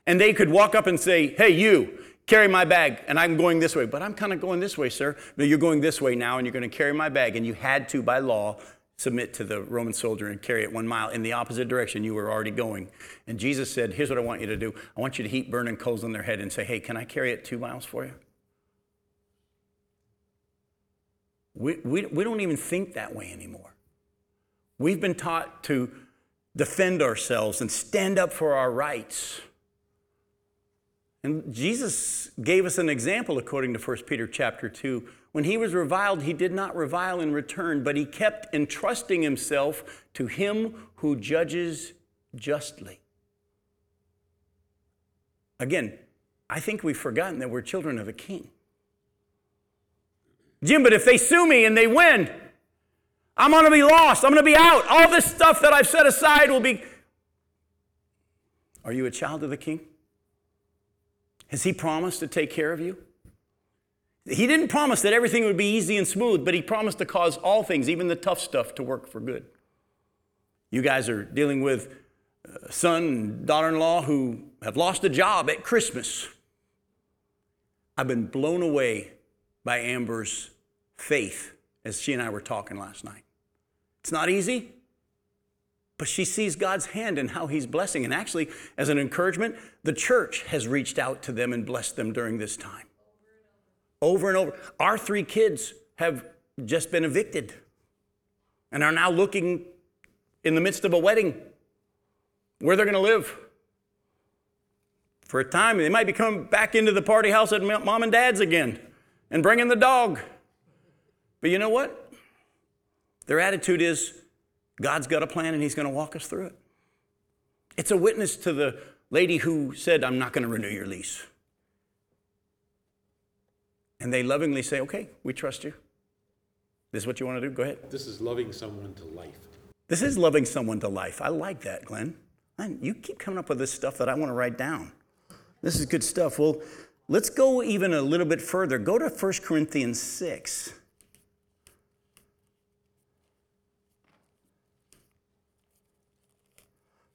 And they could walk up and say, Hey, you, carry my bag, and I'm going this way. But I'm kind of going this way, sir. But you're going this way now, and you're going to carry my bag. And you had to, by law, submit to the Roman soldier and carry it one mile in the opposite direction you were already going. And Jesus said, Here's what I want you to do I want you to heap burning coals on their head and say, Hey, can I carry it two miles for you? We, we, we don't even think that way anymore. We've been taught to defend ourselves and stand up for our rights. And Jesus gave us an example according to 1 Peter chapter 2. When he was reviled, he did not revile in return, but he kept entrusting himself to him who judges justly. Again, I think we've forgotten that we're children of a king. Jim, but if they sue me and they win, I'm going to be lost. I'm going to be out. All this stuff that I've set aside will be. Are you a child of the king? Has He promised to take care of you? He didn't promise that everything would be easy and smooth, but He promised to cause all things, even the tough stuff, to work for good. You guys are dealing with son and daughter in law who have lost a job at Christmas. I've been blown away by Amber's faith as she and I were talking last night. It's not easy, but she sees God's hand in how He's blessing. And actually, as an encouragement, the church has reached out to them and blessed them during this time. Over and over. Our three kids have just been evicted and are now looking in the midst of a wedding where they're going to live. For a time, they might be coming back into the party house at mom and dad's again and bringing the dog. But you know what? Their attitude is, God's got a plan and He's going to walk us through it. It's a witness to the lady who said, I'm not going to renew your lease. And they lovingly say, Okay, we trust you. This is what you want to do? Go ahead. This is loving someone to life. This is loving someone to life. I like that, Glenn. Man, you keep coming up with this stuff that I want to write down. This is good stuff. Well, let's go even a little bit further. Go to 1 Corinthians 6.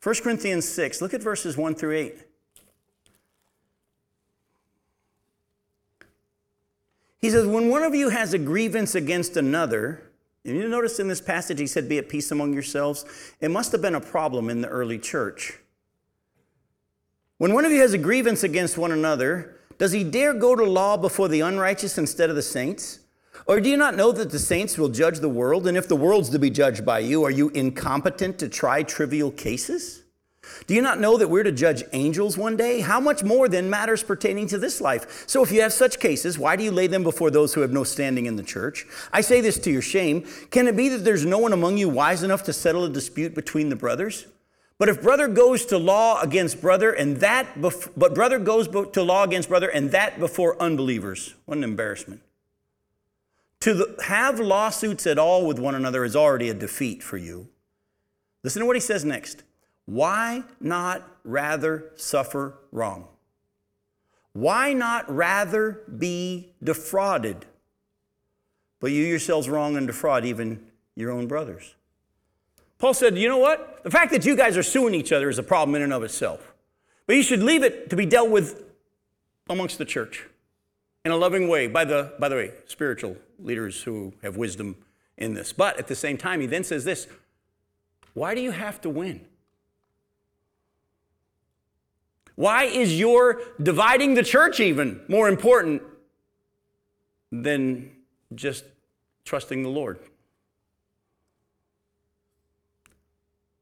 1 Corinthians 6, look at verses 1 through 8. He says, When one of you has a grievance against another, and you notice in this passage he said, Be at peace among yourselves. It must have been a problem in the early church. When one of you has a grievance against one another, does he dare go to law before the unrighteous instead of the saints? Or do you not know that the saints will judge the world? And if the world's to be judged by you, are you incompetent to try trivial cases? Do you not know that we're to judge angels one day? How much more than matters pertaining to this life? So if you have such cases, why do you lay them before those who have no standing in the church? I say this to your shame. Can it be that there's no one among you wise enough to settle a dispute between the brothers? But if brother goes to law against brother and that bef- but brother goes to law against brother and that before unbelievers, what an embarrassment. To the, have lawsuits at all with one another is already a defeat for you. Listen to what he says next. Why not rather suffer wrong? Why not rather be defrauded? But you yourselves wrong and defraud even your own brothers. Paul said, You know what? The fact that you guys are suing each other is a problem in and of itself. But you should leave it to be dealt with amongst the church in a loving way by the, by the way, spiritual leaders who have wisdom in this. But at the same time, he then says this why do you have to win? Why is your dividing the church even more important than just trusting the Lord?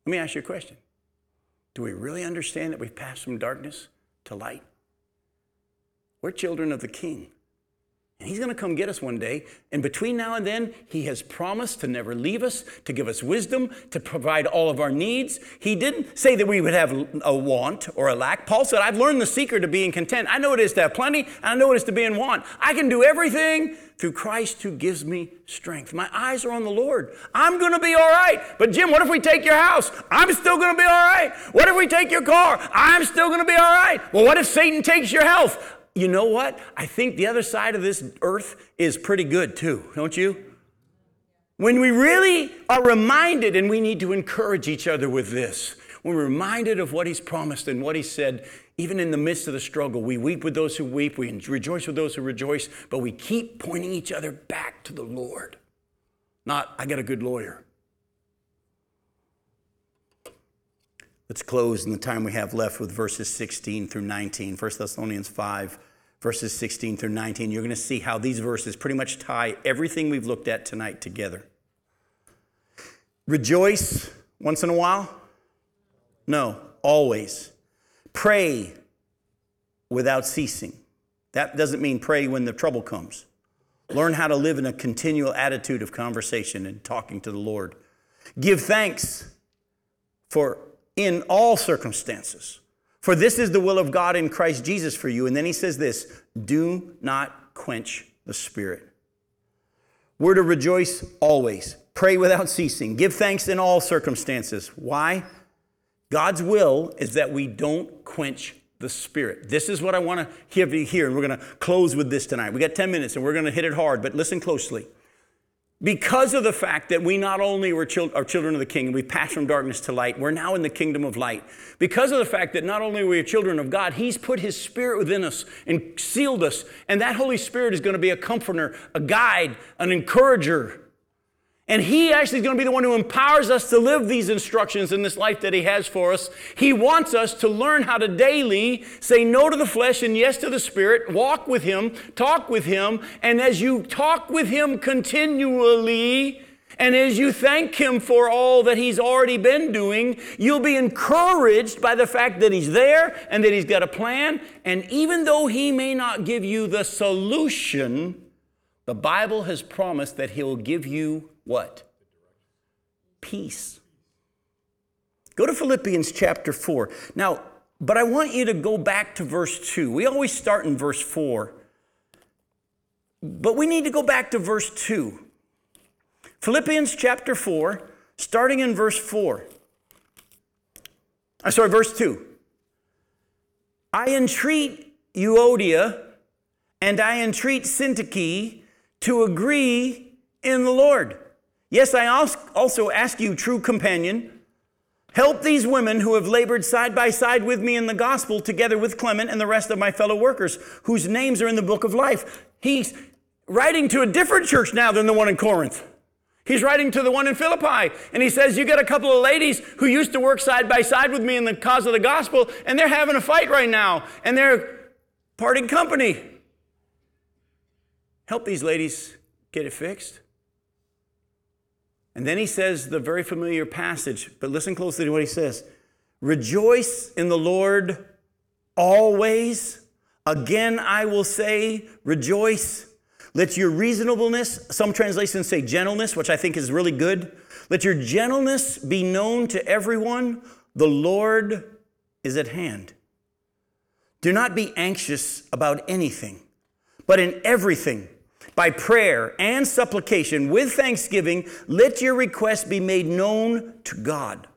Let me ask you a question. Do we really understand that we've passed from darkness to light? We're children of the King. And he's going to come get us one day. And between now and then, he has promised to never leave us, to give us wisdom, to provide all of our needs. He didn't say that we would have a want or a lack. Paul said, I've learned the secret of being content. I know it is to have plenty, and I know it is to be in want. I can do everything through Christ who gives me strength. My eyes are on the Lord. I'm going to be all right. But Jim, what if we take your house? I'm still going to be all right. What if we take your car? I'm still going to be all right. Well, what if Satan takes your health? You know what? I think the other side of this earth is pretty good too, don't you? When we really are reminded, and we need to encourage each other with this, when we're reminded of what He's promised and what He said, even in the midst of the struggle, we weep with those who weep, we rejoice with those who rejoice, but we keep pointing each other back to the Lord. Not, I got a good lawyer. Let's close in the time we have left with verses 16 through 19, 1 Thessalonians 5, verses 16 through 19. You're going to see how these verses pretty much tie everything we've looked at tonight together. Rejoice once in a while? No, always. Pray without ceasing. That doesn't mean pray when the trouble comes. Learn how to live in a continual attitude of conversation and talking to the Lord. Give thanks for in all circumstances. For this is the will of God in Christ Jesus for you. And then he says this do not quench the spirit. We're to rejoice always, pray without ceasing, give thanks in all circumstances. Why? God's will is that we don't quench the spirit. This is what I want to have you hear, and we're going to close with this tonight. We got 10 minutes and we're going to hit it hard, but listen closely because of the fact that we not only were chil- are children of the king, we passed from darkness to light, we're now in the kingdom of light. Because of the fact that not only are we children of God, He's put His Spirit within us and sealed us. And that Holy Spirit is going to be a comforter, a guide, an encourager, and He actually is going to be the one who empowers us to live these instructions in this life that He has for us. He wants us to learn how to daily say no to the flesh and yes to the Spirit, walk with Him, talk with Him, and as you talk with Him continually, and as you thank Him for all that He's already been doing, you'll be encouraged by the fact that He's there and that He's got a plan. And even though He may not give you the solution, the Bible has promised that He'll give you what? Peace. Go to Philippians chapter 4. Now, but I want you to go back to verse 2. We always start in verse 4, but we need to go back to verse 2. Philippians chapter 4, starting in verse 4. I'm sorry, verse 2. I entreat Euodia and I entreat Syntyche to agree in the Lord. Yes, I also ask you, true companion, help these women who have labored side by side with me in the gospel, together with Clement and the rest of my fellow workers, whose names are in the book of life. He's writing to a different church now than the one in Corinth. He's writing to the one in Philippi, and he says, You got a couple of ladies who used to work side by side with me in the cause of the gospel, and they're having a fight right now, and they're parting company. Help these ladies get it fixed. And then he says the very familiar passage, but listen closely to what he says Rejoice in the Lord always. Again, I will say, rejoice. Let your reasonableness, some translations say gentleness, which I think is really good. Let your gentleness be known to everyone. The Lord is at hand. Do not be anxious about anything, but in everything by prayer and supplication with thanksgiving, let your requests be made known to God.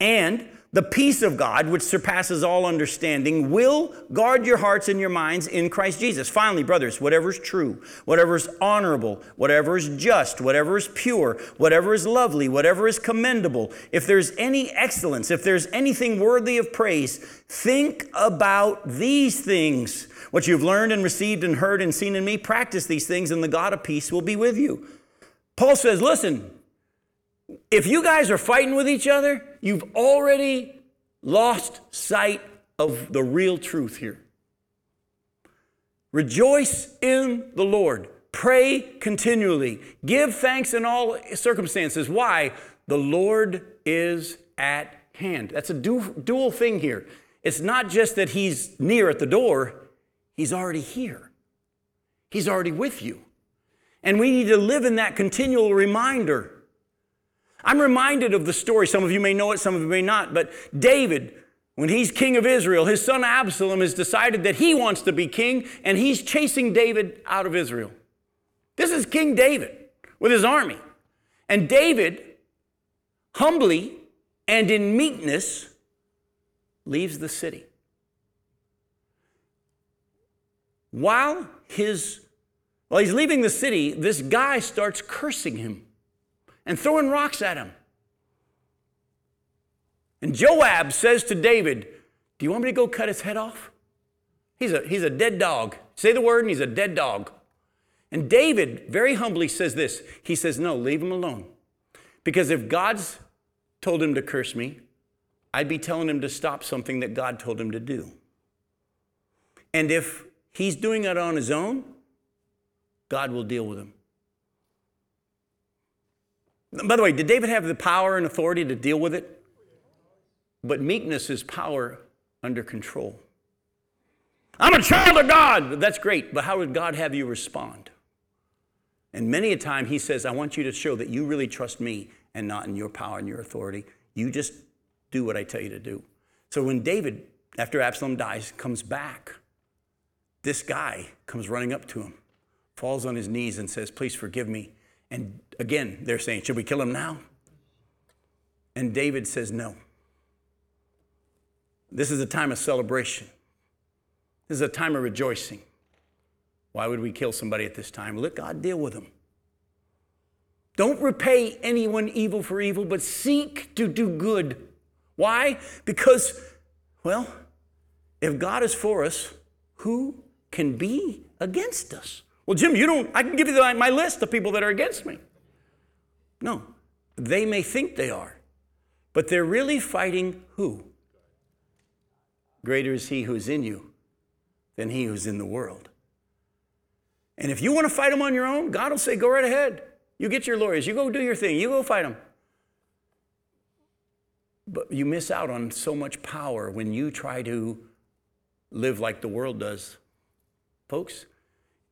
And the peace of God, which surpasses all understanding, will guard your hearts and your minds in Christ Jesus. Finally, brothers, whatever is true, whatever is honorable, whatever is just, whatever is pure, whatever is lovely, whatever is commendable, if there's any excellence, if there's anything worthy of praise, think about these things. What you've learned and received and heard and seen in me, practice these things, and the God of peace will be with you. Paul says, listen, if you guys are fighting with each other, you've already lost sight of the real truth here. Rejoice in the Lord. Pray continually. Give thanks in all circumstances. Why? The Lord is at hand. That's a dual thing here. It's not just that He's near at the door, He's already here. He's already with you. And we need to live in that continual reminder I'm reminded of the story. Some of you may know it, some of you may not. But David, when he's king of Israel, his son Absalom has decided that he wants to be king, and he's chasing David out of Israel. This is King David with his army. And David, humbly and in meekness, leaves the city. While his while he's leaving the city, this guy starts cursing him and throwing rocks at him. And Joab says to David, Do you want me to go cut his head off? He's a, he's a dead dog. Say the word, and he's a dead dog. And David very humbly says this He says, No, leave him alone. Because if God's told him to curse me, I'd be telling him to stop something that God told him to do. And if he's doing it on his own, God will deal with him. By the way, did David have the power and authority to deal with it? But meekness is power under control. I'm a child of God. That's great, but how would God have you respond? And many a time he says, I want you to show that you really trust me and not in your power and your authority. You just do what I tell you to do. So when David, after Absalom dies, comes back, this guy comes running up to him, falls on his knees, and says, Please forgive me. And again, they're saying, Should we kill him now? And David says, No. This is a time of celebration. This is a time of rejoicing. Why would we kill somebody at this time? Let God deal with them. Don't repay anyone evil for evil, but seek to do good. Why? Because, well, if God is for us, who can be against us? Well, Jim, you don't, I can give you my list of people that are against me. No, they may think they are, but they're really fighting who? Greater is he who's in you than he who's in the world. And if you want to fight them on your own, God will say, go right ahead. You get your lawyers, you go do your thing, you go fight them. But you miss out on so much power when you try to live like the world does. Folks,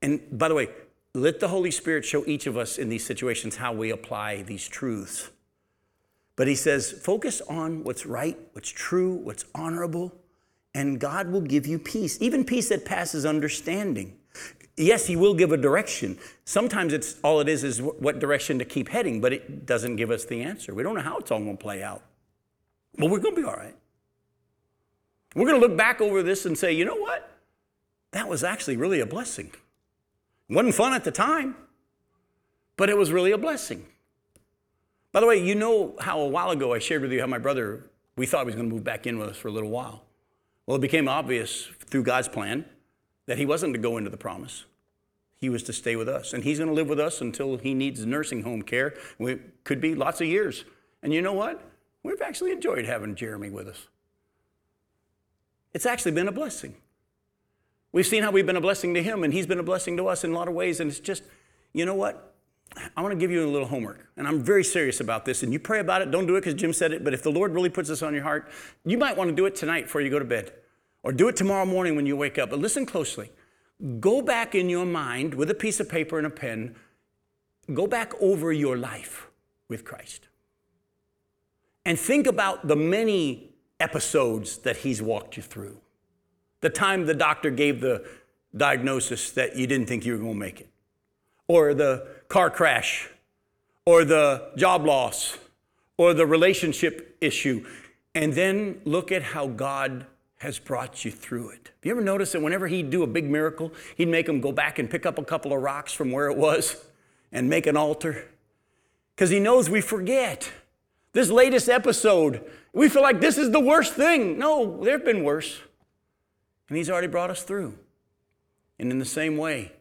and by the way, let the Holy Spirit show each of us in these situations how we apply these truths. But he says, focus on what's right, what's true, what's honorable, and God will give you peace, even peace that passes understanding. Yes, he will give a direction. Sometimes it's all it is is what direction to keep heading, but it doesn't give us the answer. We don't know how it's all going to play out. But we're going to be all right. We're going to look back over this and say, you know what? That was actually really a blessing. Wasn't fun at the time, but it was really a blessing. By the way, you know how a while ago I shared with you how my brother, we thought he was going to move back in with us for a little while. Well, it became obvious through God's plan that he wasn't to go into the promise. He was to stay with us. And he's going to live with us until he needs nursing home care. It could be lots of years. And you know what? We've actually enjoyed having Jeremy with us. It's actually been a blessing. We've seen how we've been a blessing to him, and he's been a blessing to us in a lot of ways. And it's just, you know what? I want to give you a little homework, and I'm very serious about this. And you pray about it. Don't do it because Jim said it, but if the Lord really puts this on your heart, you might want to do it tonight before you go to bed, or do it tomorrow morning when you wake up. But listen closely. Go back in your mind with a piece of paper and a pen. Go back over your life with Christ, and think about the many episodes that He's walked you through the time the doctor gave the diagnosis that you didn't think you were going to make it, or the car crash, or the job loss, or the relationship issue. and then look at how God has brought you through it. Have you ever noticed that whenever he'd do a big miracle, he'd make them go back and pick up a couple of rocks from where it was and make an altar? Because he knows we forget. This latest episode, we feel like this is the worst thing. No, there have been worse. And he's already brought us through. And in the same way,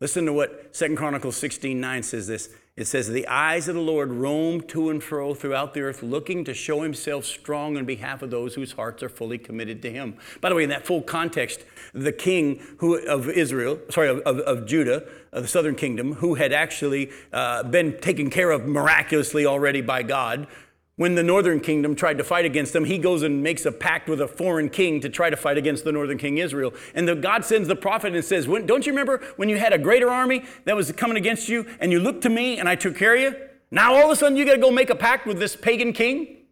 listen to what Second Chronicles 16 9 says this. It says, The eyes of the Lord roam to and fro throughout the earth, looking to show himself strong on behalf of those whose hearts are fully committed to him. By the way, in that full context, the king who, of Israel, sorry, of, of, of Judah, of the southern kingdom, who had actually uh, been taken care of miraculously already by God, when the northern kingdom tried to fight against them, he goes and makes a pact with a foreign king to try to fight against the northern king Israel. And the, God sends the prophet and says, Don't you remember when you had a greater army that was coming against you and you looked to me and I took care of you? Now all of a sudden you got to go make a pact with this pagan king?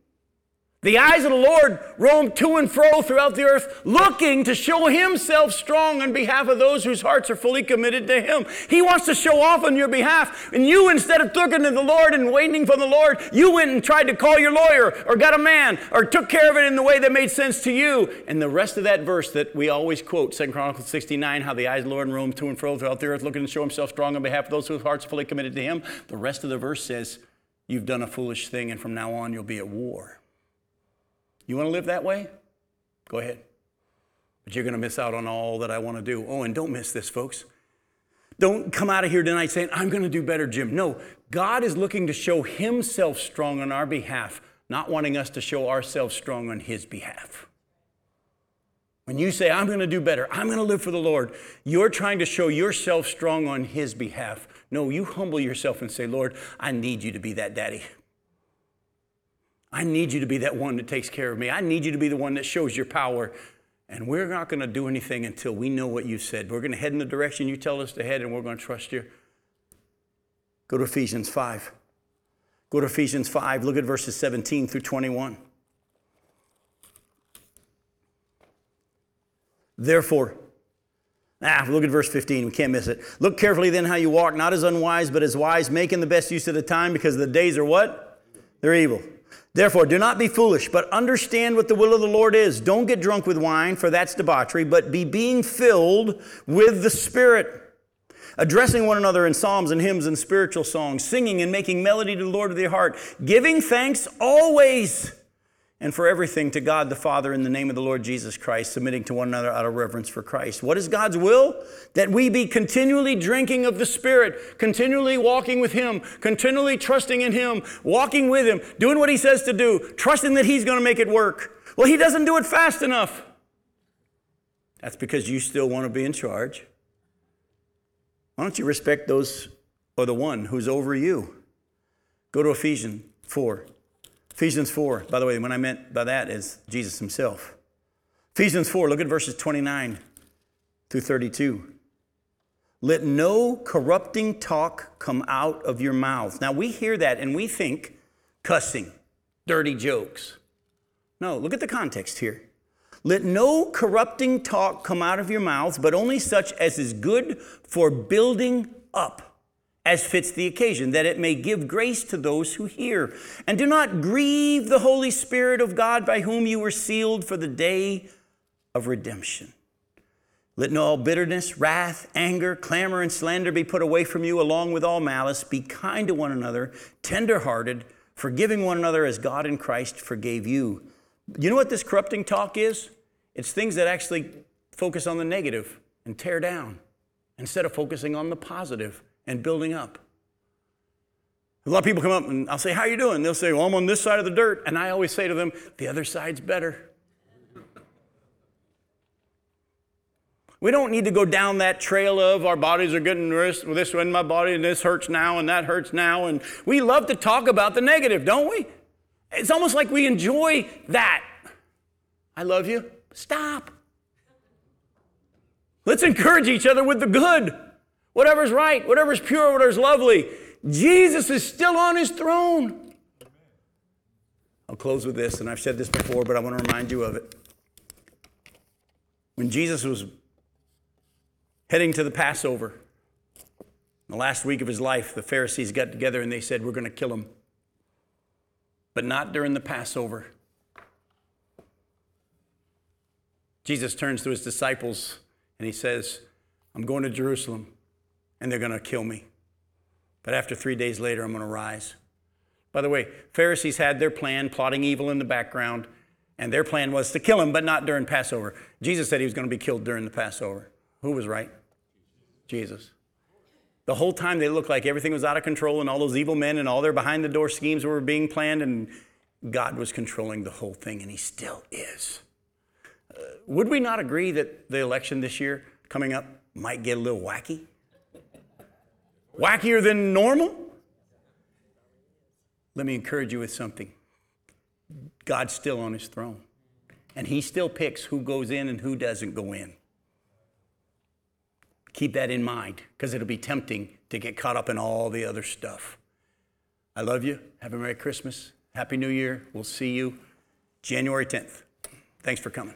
The eyes of the Lord roam to and fro throughout the earth, looking to show himself strong on behalf of those whose hearts are fully committed to him. He wants to show off on your behalf. And you, instead of looking to the Lord and waiting for the Lord, you went and tried to call your lawyer or got a man or took care of it in the way that made sense to you. And the rest of that verse that we always quote, 2 Chronicles 69, how the eyes of the Lord roam to and fro throughout the earth, looking to show himself strong on behalf of those whose hearts are fully committed to him. The rest of the verse says, You've done a foolish thing, and from now on you'll be at war. You want to live that way? Go ahead. But you're going to miss out on all that I want to do. Oh, and don't miss this, folks. Don't come out of here tonight saying, I'm going to do better, Jim. No, God is looking to show Himself strong on our behalf, not wanting us to show ourselves strong on His behalf. When you say, I'm going to do better, I'm going to live for the Lord, you're trying to show yourself strong on His behalf. No, you humble yourself and say, Lord, I need you to be that daddy. I need you to be that one that takes care of me. I need you to be the one that shows your power. And we're not going to do anything until we know what you said. We're going to head in the direction you tell us to head, and we're going to trust you. Go to Ephesians 5. Go to Ephesians 5. Look at verses 17 through 21. Therefore, Ah, look at verse 15. We can't miss it. Look carefully then how you walk, not as unwise, but as wise, making the best use of the time, because the days are what? They're evil. Therefore, do not be foolish, but understand what the will of the Lord is. Don't get drunk with wine, for that's debauchery, but be being filled with the Spirit, addressing one another in psalms and hymns and spiritual songs, singing and making melody to the Lord with your heart, giving thanks always and for everything to God the Father in the name of the Lord Jesus Christ, submitting to one another out of reverence for Christ. What is God's will? That we be continually drinking of the Spirit, continually walking with Him, continually trusting in Him, walking with Him, doing what He says to do, trusting that He's going to make it work. Well, He doesn't do it fast enough. That's because you still want to be in charge. Why don't you respect those or the one who's over you? Go to Ephesians 4. Ephesians 4, by the way, what I meant by that is Jesus himself. Ephesians 4, look at verses 29 through 32. Let no corrupting talk come out of your mouths. Now we hear that and we think cussing, dirty jokes. No, look at the context here. Let no corrupting talk come out of your mouths, but only such as is good for building up as fits the occasion, that it may give grace to those who hear. And do not grieve the Holy Spirit of God by whom you were sealed for the day of redemption. Let no all bitterness, wrath, anger, clamor, and slander be put away from you, along with all malice. Be kind to one another, tenderhearted, forgiving one another as God in Christ forgave you. You know what this corrupting talk is? It's things that actually focus on the negative and tear down instead of focusing on the positive and building up. A lot of people come up and I'll say, How are you doing? They'll say, Well, I'm on this side of the dirt. And I always say to them, The other side's better. We don't need to go down that trail of our bodies are getting worse. this, in my body, and this hurts now, and that hurts now. And we love to talk about the negative, don't we? It's almost like we enjoy that. I love you. Stop. Let's encourage each other with the good whatever's right, whatever's pure, whatever's lovely. Jesus is still on his throne. I'll close with this, and I've said this before, but I want to remind you of it. When Jesus was heading to the Passover, the last week of his life, the Pharisees got together and they said, We're going to kill him. But not during the Passover. Jesus turns to his disciples and he says, I'm going to Jerusalem and they're going to kill me. But after three days later, I'm going to rise. By the way, Pharisees had their plan, plotting evil in the background, and their plan was to kill him, but not during Passover. Jesus said he was going to be killed during the Passover. Who was right? Jesus. The whole time they looked like everything was out of control and all those evil men and all their behind the door schemes were being planned, and God was controlling the whole thing, and he still is. Uh, would we not agree that the election this year coming up might get a little wacky? Wackier than normal? Let me encourage you with something. God's still on his throne, and he still picks who goes in and who doesn't go in. Keep that in mind because it'll be tempting to get caught up in all the other stuff. I love you. Have a Merry Christmas. Happy New Year. We'll see you January 10th. Thanks for coming.